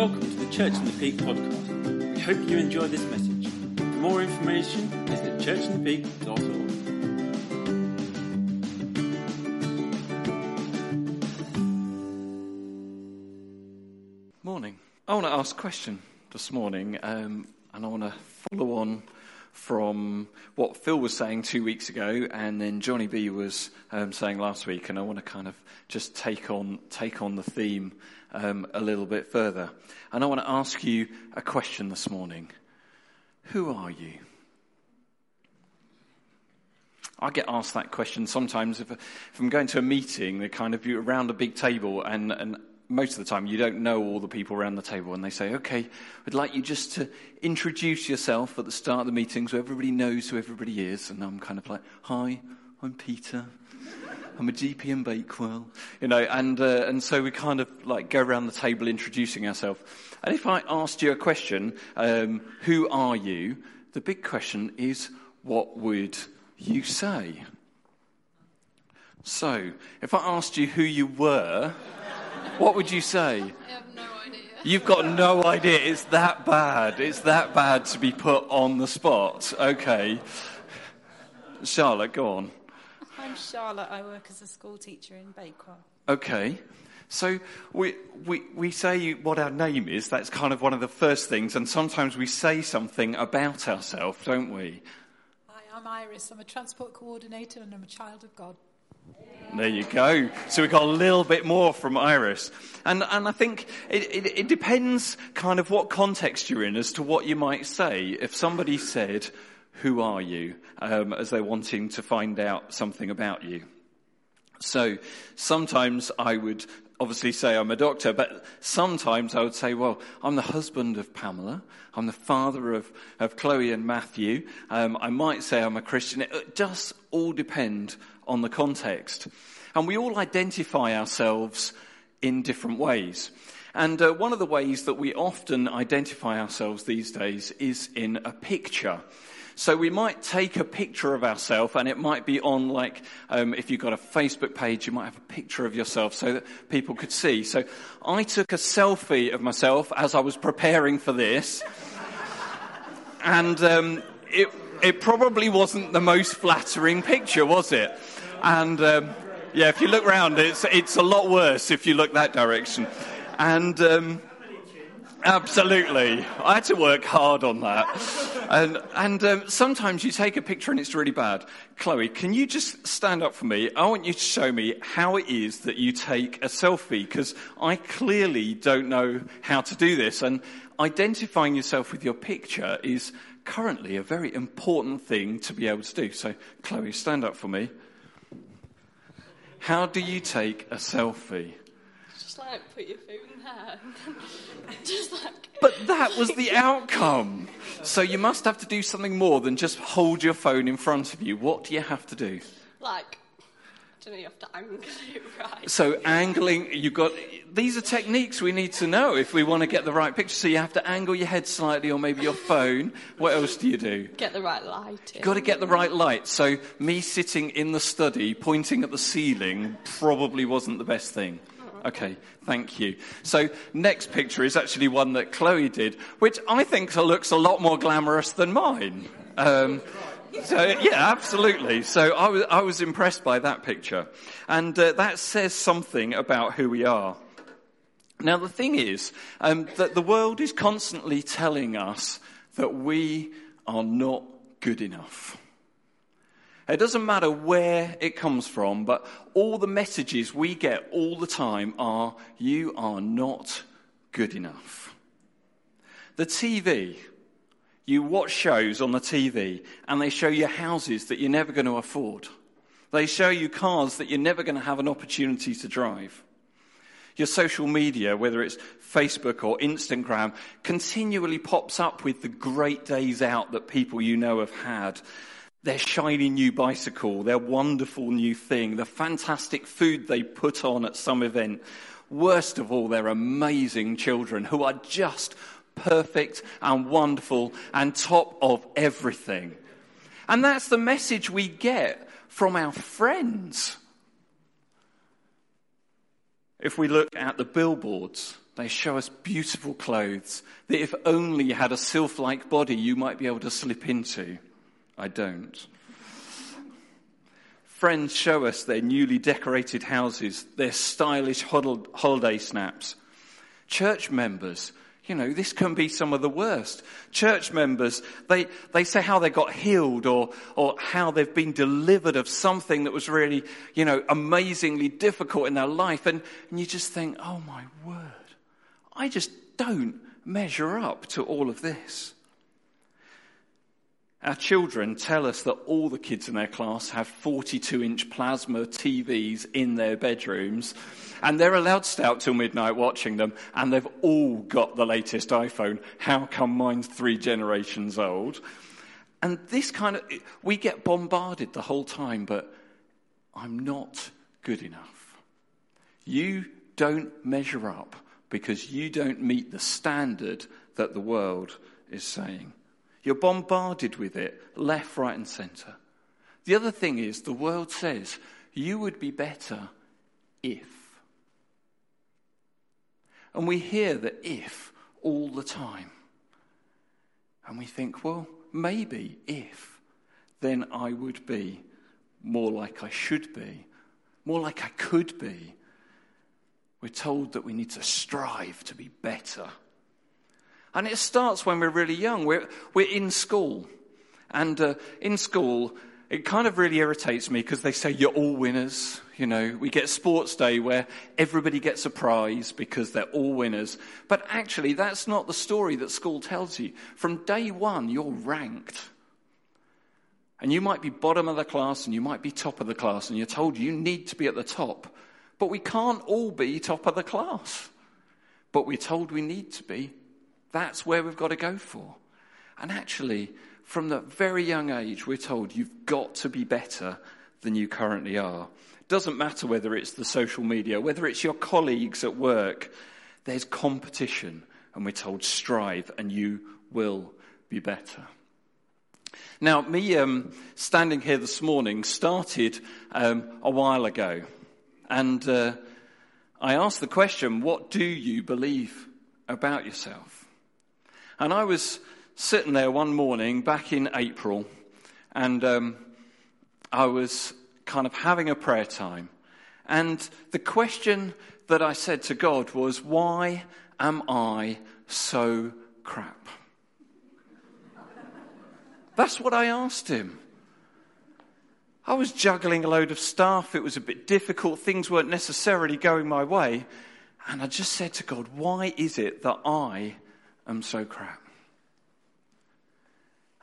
Welcome to the Church in the Peak podcast. We hope you enjoy this message. For more information, visit churchinthepeak.org. Morning. I want to ask a question this morning, um, and I want to follow on from what Phil was saying two weeks ago, and then Johnny B was um, saying last week, and I want to kind of just take on take on the theme um, a little bit further. And I want to ask you a question this morning: Who are you? I get asked that question sometimes if, if I'm going to a meeting, they kind of around a big table and, and most of the time you don't know all the people around the table and they say, okay, I'd like you just to introduce yourself at the start of the meeting so everybody knows who everybody is. And I'm kind of like, hi, I'm Peter. I'm a GP in Bakewell, you know, and, uh, and so we kind of like go around the table introducing ourselves. And if I asked you a question, um, who are you? The big question is, what would you say? So, if I asked you who you were, what would you say? I have no idea. You've got no idea. It's that bad. It's that bad to be put on the spot. Okay. Charlotte, go on. I'm Charlotte. I work as a school teacher in Bakewell. Okay. So we, we, we say what our name is. That's kind of one of the first things. And sometimes we say something about ourselves, don't we? Hi, I'm Iris. I'm a transport coordinator and I'm a child of God. There you go. So we got a little bit more from Iris. And, and I think it, it, it depends kind of what context you're in as to what you might say. If somebody said, who are you? Um, as they're wanting to find out something about you. So sometimes I would obviously say I'm a doctor, but sometimes I would say, well, I'm the husband of Pamela. I'm the father of, of Chloe and Matthew. Um, I might say I'm a Christian. It does all depend on the context. And we all identify ourselves in different ways. And uh, one of the ways that we often identify ourselves these days is in a picture. So we might take a picture of ourselves and it might be on like, um, if you've got a Facebook page, you might have a picture of yourself so that people could see. So I took a selfie of myself as I was preparing for this. and um, it, it probably wasn't the most flattering picture, was it? And um, yeah, if you look round, it's, it's a lot worse if you look that direction. And um, absolutely, I had to work hard on that. And, and um, sometimes you take a picture and it's really bad. Chloe, can you just stand up for me? I want you to show me how it is that you take a selfie because I clearly don't know how to do this. And identifying yourself with your picture is currently a very important thing to be able to do. So, Chloe, stand up for me. How do you take a selfie? Just like put your phone just like. But that was the outcome. So you must have to do something more than just hold your phone in front of you. What do you have to do? Like. I don't know, you have to angle it right. So angling, you've got, these are techniques we need to know if we want to get the right picture. So you have to angle your head slightly or maybe your phone. What else do you do? Get the right light. You've got to get the right light. So me sitting in the study pointing at the ceiling probably wasn't the best thing. Okay, thank you. So next picture is actually one that Chloe did, which I think looks a lot more glamorous than mine. Um, so yeah, absolutely. So I was, I was impressed by that picture, and uh, that says something about who we are. Now the thing is um, that the world is constantly telling us that we are not good enough. It doesn't matter where it comes from, but all the messages we get all the time are, you are not good enough. The TV, you watch shows on the TV and they show you houses that you're never going to afford. They show you cars that you're never going to have an opportunity to drive. Your social media, whether it's Facebook or Instagram, continually pops up with the great days out that people you know have had their shiny new bicycle, their wonderful new thing, the fantastic food they put on at some event. Worst of all, their amazing children who are just perfect and wonderful and top of everything. And that's the message we get from our friends. If we look at the billboards They show us beautiful clothes that if only you had a sylph like body, you might be able to slip into. I don't. Friends show us their newly decorated houses, their stylish holiday snaps. Church members, you know, this can be some of the worst. Church members, they, they say how they got healed or, or how they've been delivered of something that was really, you know, amazingly difficult in their life. And, and you just think, oh my word, I just don't measure up to all of this. Our children tell us that all the kids in their class have 42 inch plasma TVs in their bedrooms and they're allowed to stay out till midnight watching them and they've all got the latest iPhone. How come mine's three generations old? And this kind of, we get bombarded the whole time, but I'm not good enough. You don't measure up because you don't meet the standard that the world is saying. You're bombarded with it, left, right, and center. The other thing is, the world says you would be better if. And we hear the if all the time. And we think, well, maybe if, then I would be more like I should be, more like I could be. We're told that we need to strive to be better. And it starts when we're really young. We're, we're in school. And uh, in school, it kind of really irritates me because they say you're all winners. You know, we get sports day where everybody gets a prize because they're all winners. But actually, that's not the story that school tells you. From day one, you're ranked. And you might be bottom of the class and you might be top of the class and you're told you need to be at the top. But we can't all be top of the class. But we're told we need to be that's where we've got to go for. And actually, from the very young age, we're told you've got to be better than you currently are. Doesn't matter whether it's the social media, whether it's your colleagues at work, there's competition, and we're told strive and you will be better. Now, me um, standing here this morning started um, a while ago, and uh, I asked the question, What do you believe about yourself? And I was sitting there one morning back in April, and um, I was kind of having a prayer time. And the question that I said to God was, Why am I so crap? That's what I asked him. I was juggling a load of stuff. It was a bit difficult. Things weren't necessarily going my way. And I just said to God, Why is it that I am so crap.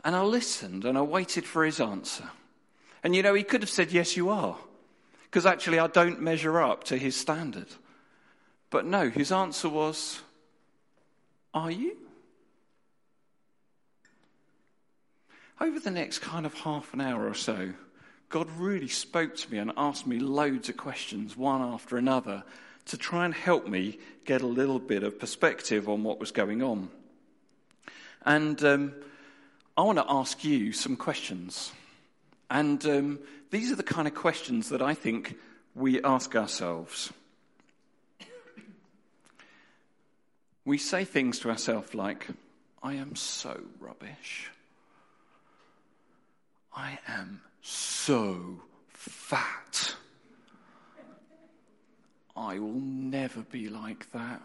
And I listened and I waited for his answer. And you know, he could have said, Yes, you are. Because actually, I don't measure up to his standard. But no, his answer was, Are you? Over the next kind of half an hour or so, God really spoke to me and asked me loads of questions, one after another, to try and help me get a little bit of perspective on what was going on. And um, I want to ask you some questions. And um, these are the kind of questions that I think we ask ourselves. We say things to ourselves like, I am so rubbish. I am so fat. I will never be like that.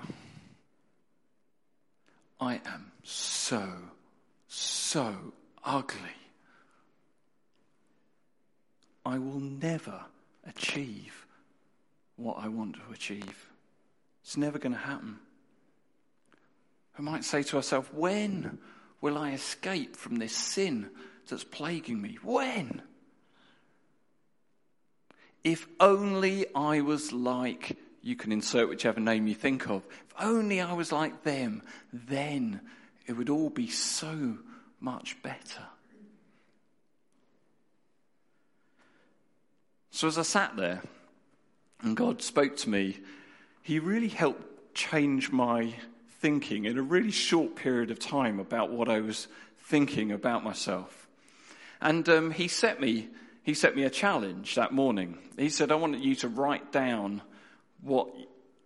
I am so, so ugly. I will never achieve what I want to achieve. It's never going to happen. We might say to ourselves, when will I escape from this sin that's plaguing me? When? If only I was like, you can insert whichever name you think of. If only I was like them, then it would all be so much better. So as I sat there and God spoke to me, He really helped change my thinking in a really short period of time about what I was thinking about myself. And um, He set me he set me a challenge that morning. He said, I want you to write down what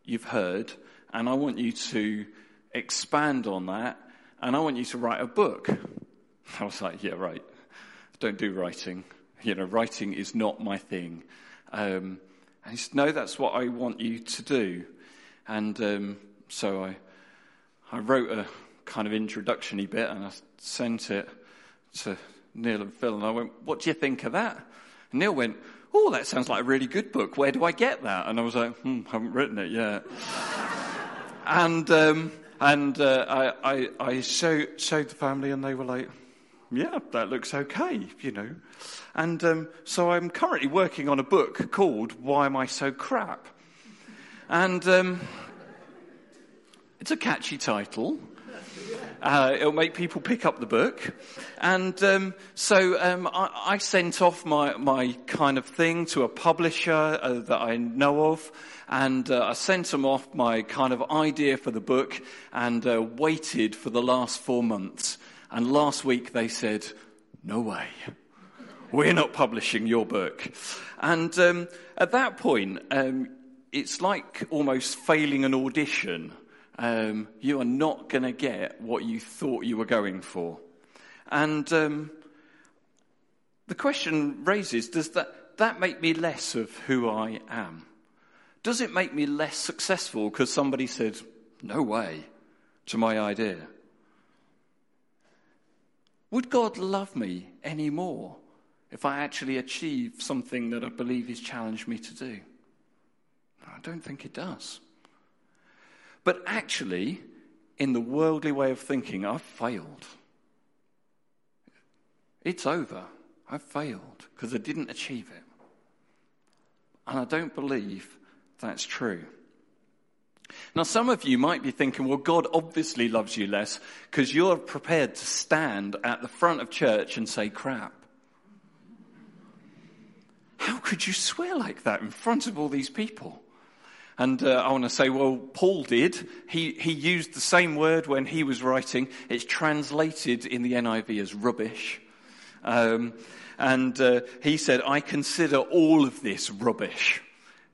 you've heard and I want you to expand on that, and I want you to write a book. I was like, yeah, right. Don't do writing. You know, writing is not my thing. Um, and he said, no, that's what I want you to do. And um, so I, I wrote a kind of introductory bit and I sent it to Neil and Phil. And I went, what do you think of that? And Neil went, oh, that sounds like a really good book. Where do I get that? And I was like, hmm, haven't written it yet. and um, and uh, I, I, I show, showed the family, and they were like, yeah, that looks okay, you know. And um, so I'm currently working on a book called Why Am I So Crap? And um, it's a catchy title. Uh, it'll make people pick up the book. And um, so um, I, I, sent off my, my kind of thing to a publisher uh, that I know of. And uh, I sent them off my kind of idea for the book and uh, waited for the last four months. And last week they said, no way. We're not publishing your book. And um, at that point, um, it's like almost failing an audition um, you are not going to get what you thought you were going for. And um, the question raises does that, that make me less of who I am? Does it make me less successful because somebody said, no way, to my idea? Would God love me any more if I actually achieve something that I believe He's challenged me to do? I don't think it does. But actually, in the worldly way of thinking, I've failed. It's over. I've failed because I didn't achieve it. And I don't believe that's true. Now, some of you might be thinking, well, God obviously loves you less because you're prepared to stand at the front of church and say crap. How could you swear like that in front of all these people? And uh, I want to say, well, Paul did. He, he used the same word when he was writing. It's translated in the NIV as rubbish. Um, and uh, he said, I consider all of this rubbish,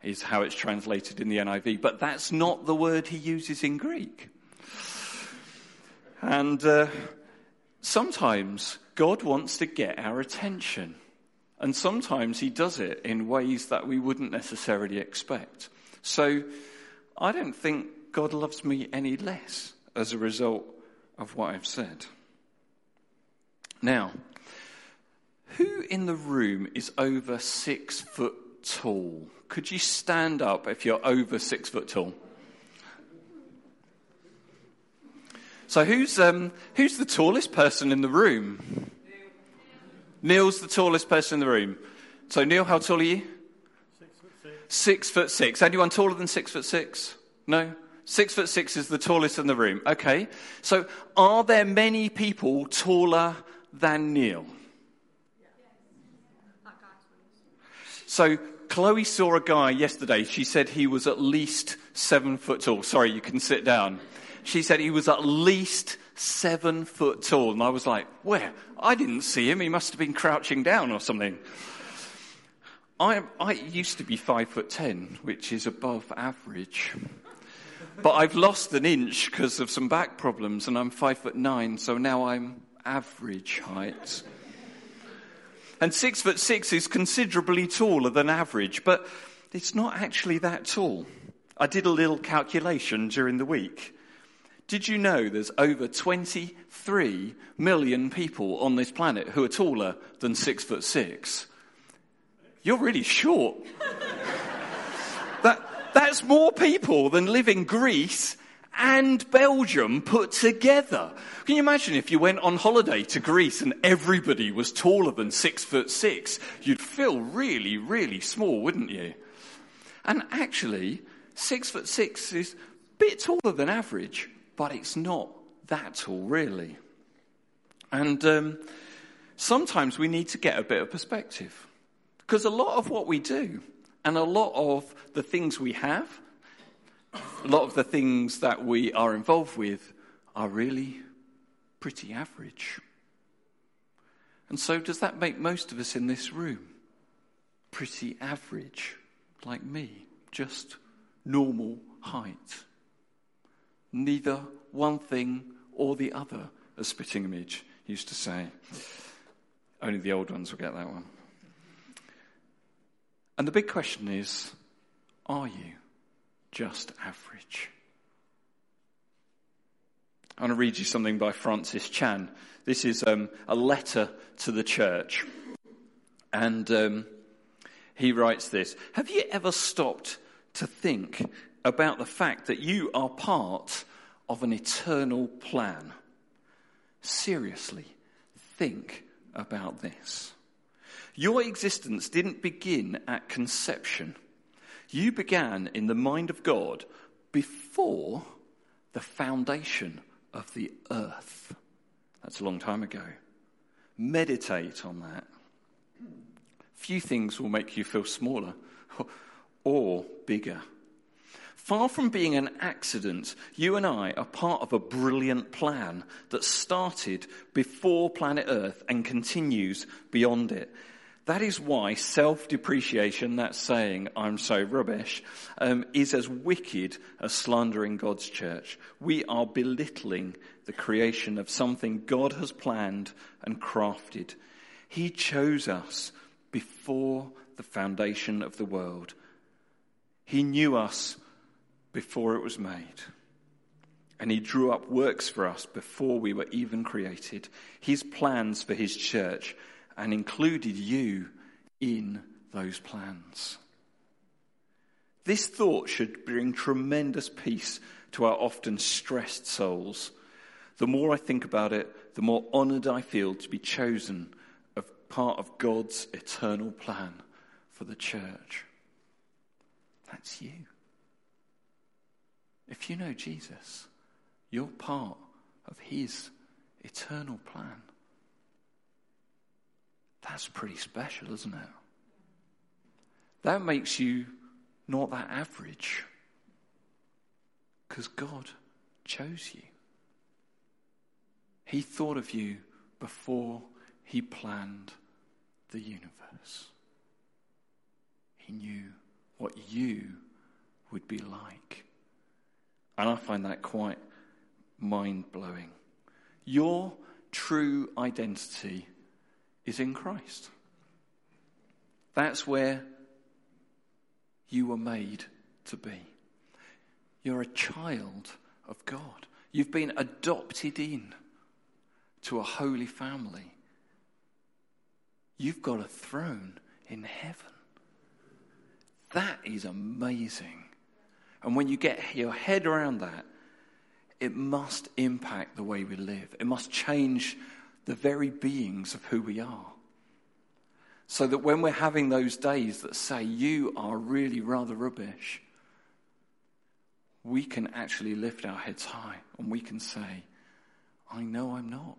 is how it's translated in the NIV. But that's not the word he uses in Greek. And uh, sometimes God wants to get our attention. And sometimes he does it in ways that we wouldn't necessarily expect. So I don't think God loves me any less as a result of what I've said. Now, who in the room is over six foot tall? Could you stand up if you're over six foot tall? So who's um, who's the tallest person in the room? Neil's the tallest person in the room. So Neil, how tall are you? Six foot six. Anyone taller than six foot six? No? Six foot six is the tallest in the room. Okay. So are there many people taller than Neil? So Chloe saw a guy yesterday. She said he was at least seven foot tall. Sorry, you can sit down. She said he was at least seven foot tall. And I was like, where? I didn't see him. He must have been crouching down or something. I, I used to be five foot ten, which is above average. But I've lost an inch because of some back problems, and I'm five foot nine, so now I'm average height. And six foot six is considerably taller than average, but it's not actually that tall. I did a little calculation during the week. Did you know there's over 23 million people on this planet who are taller than six foot six? You're really short. that, that's more people than live in Greece and Belgium put together. Can you imagine if you went on holiday to Greece and everybody was taller than six foot six? You'd feel really, really small, wouldn't you? And actually, six foot six is a bit taller than average, but it's not that tall, really. And um, sometimes we need to get a bit of perspective. Because a lot of what we do and a lot of the things we have, a lot of the things that we are involved with are really pretty average. And so, does that make most of us in this room pretty average, like me, just normal height? neither one thing or the other, as Spitting Image used to say. Only the old ones will get that one. And the big question is are you just average? I want to read you something by Francis Chan. This is um, a letter to the church. And um, he writes this Have you ever stopped to think about the fact that you are part of an eternal plan? Seriously, think about this. Your existence didn't begin at conception. You began in the mind of God before the foundation of the earth. That's a long time ago. Meditate on that. Few things will make you feel smaller or bigger. Far from being an accident, you and I are part of a brilliant plan that started before planet Earth and continues beyond it. That is why self depreciation, that saying, I'm so rubbish, um, is as wicked as slandering God's church. We are belittling the creation of something God has planned and crafted. He chose us before the foundation of the world. He knew us before it was made. And he drew up works for us before we were even created. His plans for his church and included you in those plans. This thought should bring tremendous peace to our often stressed souls. The more I think about it, the more honored I feel to be chosen as part of God's eternal plan for the church. That's you. If you know Jesus, you're part of his eternal plan. That's pretty special, isn't it? That makes you not that average because God chose you. He thought of you before he planned the universe. He knew what you would be like. And I find that quite mind blowing. Your true identity is in Christ. That's where you were made to be. You're a child of God. You've been adopted in to a holy family. You've got a throne in heaven. That is amazing. And when you get your head around that, it must impact the way we live. It must change the very beings of who we are. So that when we're having those days that say, you are really rather rubbish, we can actually lift our heads high and we can say, I know I'm not.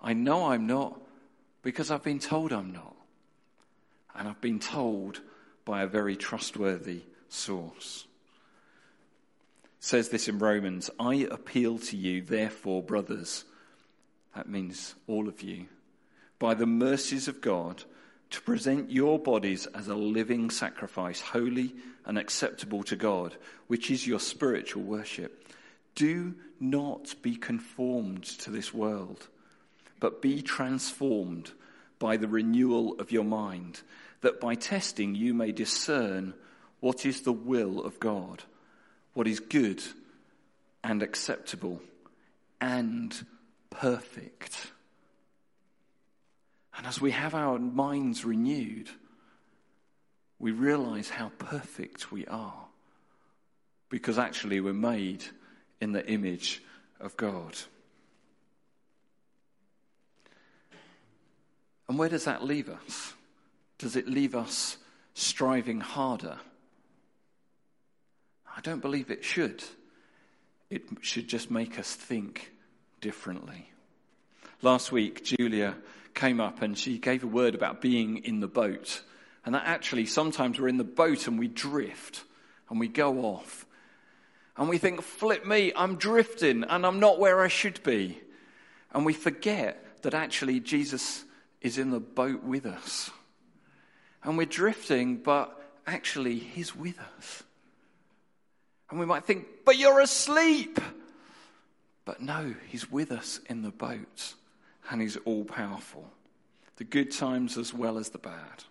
I know I'm not because I've been told I'm not. And I've been told by a very trustworthy source. It says this in Romans I appeal to you, therefore, brothers that means all of you, by the mercies of God, to present your bodies as a living sacrifice, holy and acceptable to God, which is your spiritual worship. Do not be conformed to this world, but be transformed by the renewal of your mind, that by testing you may discern what is the will of God, what is good and acceptable and perfect. And as we have our minds renewed, we realize how perfect we are. Because actually, we're made in the image of God. And where does that leave us? Does it leave us striving harder? I don't believe it should. It should just make us think differently. Last week, Julia came up and she gave a word about being in the boat. And that actually, sometimes we're in the boat and we drift and we go off. And we think, flip me, I'm drifting and I'm not where I should be. And we forget that actually Jesus is in the boat with us. And we're drifting, but actually, He's with us. And we might think, but you're asleep. But no, he's with us in the boat and he's all powerful. The good times as well as the bad.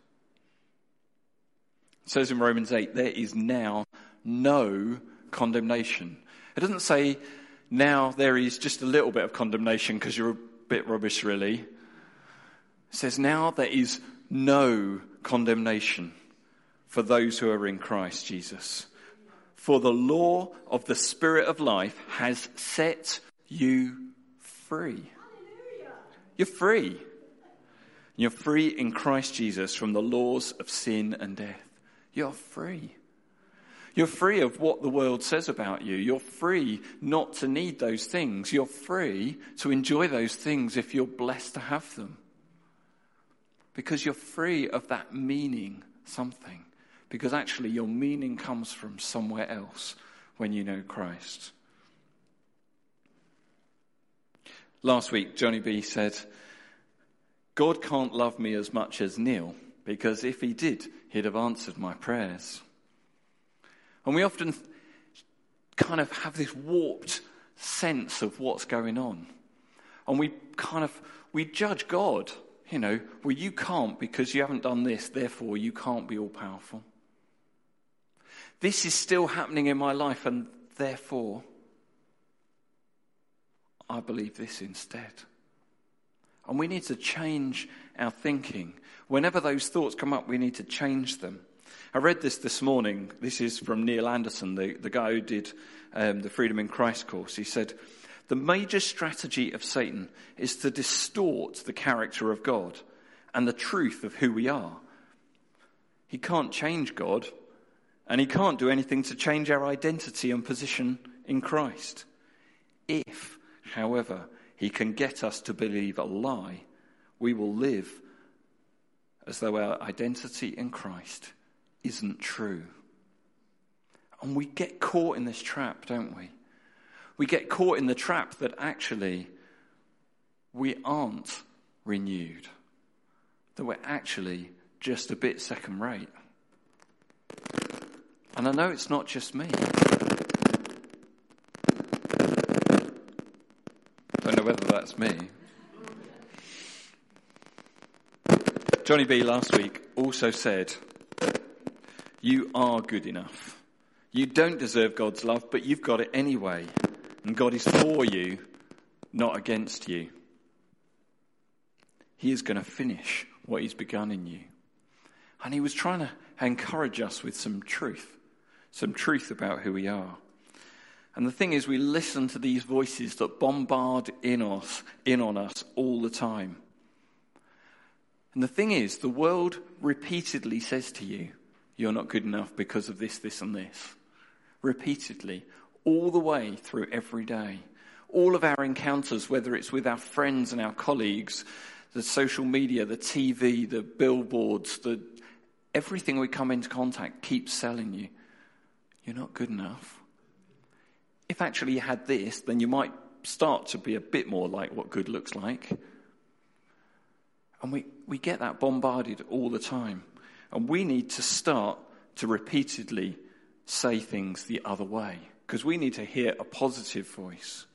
It says in Romans 8, there is now no condemnation. It doesn't say now there is just a little bit of condemnation because you're a bit rubbish, really. It says now there is no condemnation for those who are in Christ Jesus. For the law of the Spirit of life has set you free. You're free. You're free in Christ Jesus from the laws of sin and death. You're free. You're free of what the world says about you. You're free not to need those things. You're free to enjoy those things if you're blessed to have them. Because you're free of that meaning something. Because actually, your meaning comes from somewhere else when you know Christ. Last week, Johnny B said, God can't love me as much as Neil because if he did, he'd have answered my prayers. And we often kind of have this warped sense of what's going on. And we kind of, we judge God, you know, well, you can't because you haven't done this, therefore you can't be all powerful. This is still happening in my life, and therefore I believe this instead. And we need to change our thinking. Whenever those thoughts come up, we need to change them. I read this this morning. This is from Neil Anderson, the, the guy who did um, the Freedom in Christ course. He said, The major strategy of Satan is to distort the character of God and the truth of who we are. He can't change God, and he can't do anything to change our identity and position in Christ. If, however, he can get us to believe a lie, we will live as though our identity in Christ isn't true. And we get caught in this trap, don't we? We get caught in the trap that actually we aren't renewed, that we're actually just a bit second rate. And I know it's not just me. I Don't know whether that's me. Johnny B last week also said you are good enough. You don't deserve God's love, but you've got it anyway. And God is for you, not against you. He is going to finish what He's begun in you. And He was trying to encourage us with some truth, some truth about who we are. And the thing is, we listen to these voices that bombard in us, in on us all the time. And the thing is, the world repeatedly says to you, you're not good enough because of this, this, and this. Repeatedly, all the way through every day. All of our encounters, whether it's with our friends and our colleagues, the social media, the TV, the billboards, the, everything we come into contact keeps selling you. You're not good enough. If actually you had this, then you might start to be a bit more like what good looks like. And we, we get that bombarded all the time. And we need to start to repeatedly say things the other way because we need to hear a positive voice.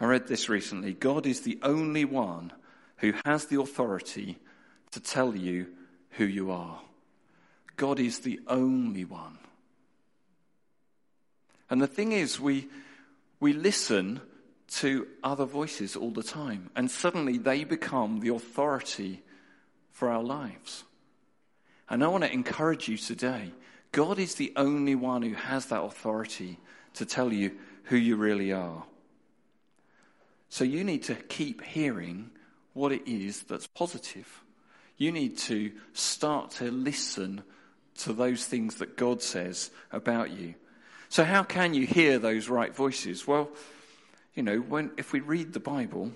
I read this recently. God is the only one who has the authority to tell you who you are. God is the only one. And the thing is, we, we listen to other voices all the time, and suddenly they become the authority for our lives. And I want to encourage you today God is the only one who has that authority to tell you who you really are. So you need to keep hearing what it is that's positive. You need to start to listen to those things that God says about you. So, how can you hear those right voices? Well, you know, when, if we read the Bible,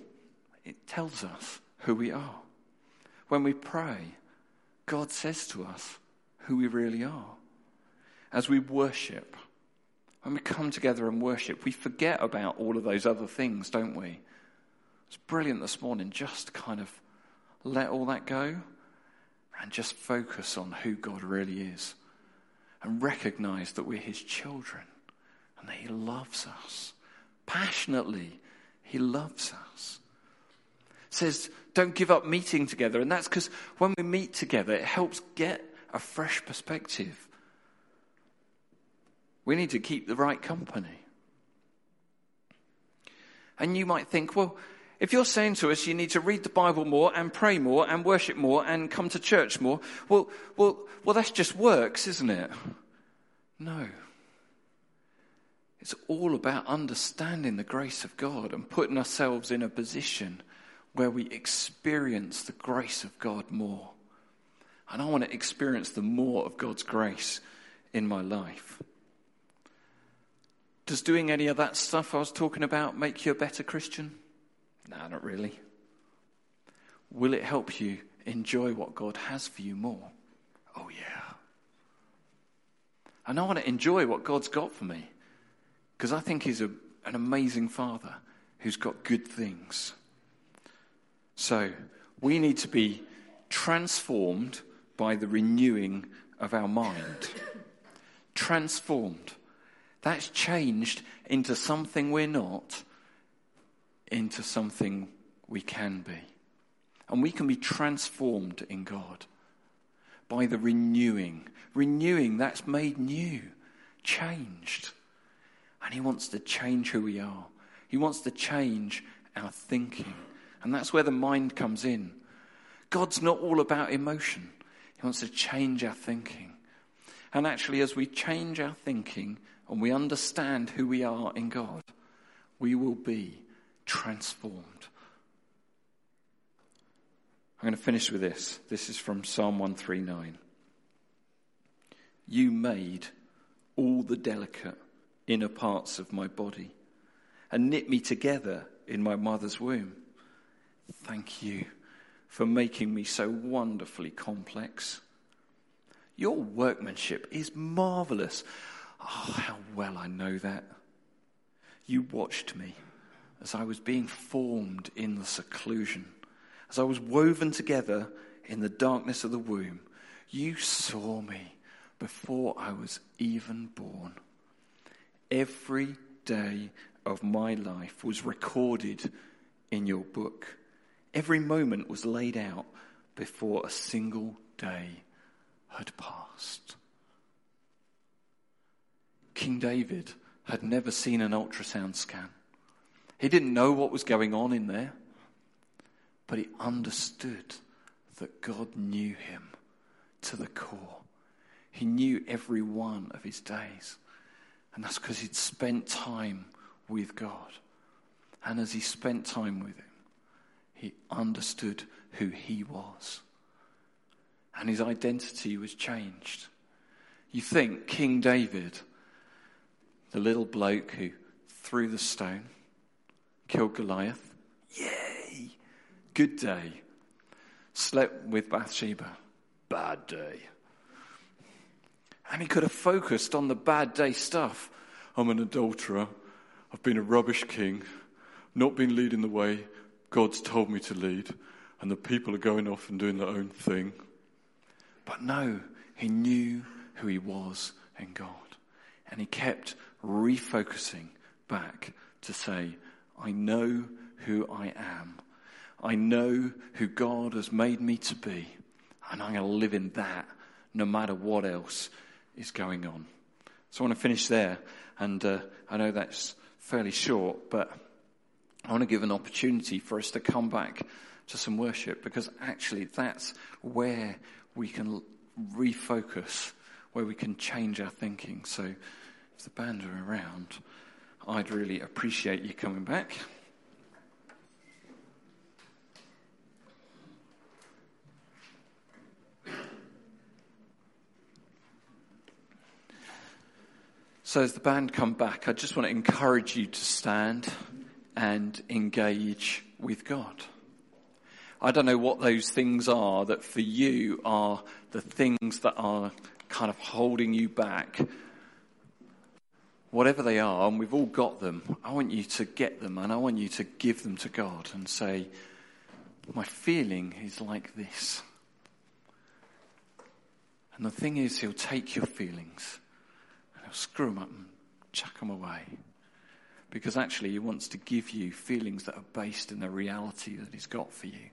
it tells us who we are. When we pray, God says to us who we really are. As we worship, when we come together and worship, we forget about all of those other things, don't we? It's brilliant this morning just kind of let all that go and just focus on who God really is. and recognize that we're his children and that he loves us. Passionately, he loves us. It says, don't give up meeting together. And that's because when we meet together, it helps get a fresh perspective. We need to keep the right company. And you might think, well, if you're saying to us you need to read the Bible more and pray more and worship more and come to church more, well, well, well, that's just works, isn't it? No. It's all about understanding the grace of God and putting ourselves in a position where we experience the grace of God more. And I want to experience the more of God's grace in my life. Does doing any of that stuff I was talking about make you a better Christian? No, not really. Will it help you enjoy what God has for you more? Oh, yeah. And I want to enjoy what God's got for me because I think He's a, an amazing Father who's got good things. So we need to be transformed by the renewing of our mind. transformed. That's changed into something we're not, into something we can be. And we can be transformed in God by the renewing. Renewing, that's made new, changed. And He wants to change who we are, He wants to change our thinking. And that's where the mind comes in. God's not all about emotion, He wants to change our thinking. And actually, as we change our thinking, and we understand who we are in God, we will be transformed. I'm going to finish with this. This is from Psalm 139. You made all the delicate inner parts of my body and knit me together in my mother's womb. Thank you for making me so wonderfully complex. Your workmanship is marvelous. Oh, how well I know that. You watched me as I was being formed in the seclusion, as I was woven together in the darkness of the womb. You saw me before I was even born. Every day of my life was recorded in your book. Every moment was laid out before a single day had passed. King David had never seen an ultrasound scan. He didn't know what was going on in there, but he understood that God knew him to the core. He knew every one of his days. And that's because he'd spent time with God. And as he spent time with him, he understood who he was. And his identity was changed. You think King David the little bloke who threw the stone, killed Goliath. Yay! Good day. Slept with Bathsheba. Bad day. And he could have focused on the bad day stuff. I'm an adulterer. I've been a rubbish king. Not been leading the way God's told me to lead. And the people are going off and doing their own thing. But no, he knew who he was in God. And he kept refocusing back to say, I know who I am. I know who God has made me to be. And I'm going to live in that no matter what else is going on. So I want to finish there. And uh, I know that's fairly short, but I want to give an opportunity for us to come back to some worship because actually that's where we can refocus, where we can change our thinking. So if the band are around, I'd really appreciate you coming back. So, as the band come back, I just want to encourage you to stand and engage with God. I don't know what those things are that for you are the things that are kind of holding you back whatever they are, and we've all got them, I want you to get them and I want you to give them to God and say, My feeling is like this. And the thing is, he'll take your feelings and he'll screw them up and chuck them away. Because actually, he wants to give you feelings that are based in the reality that he's got for you.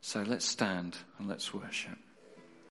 So let's stand and let's worship.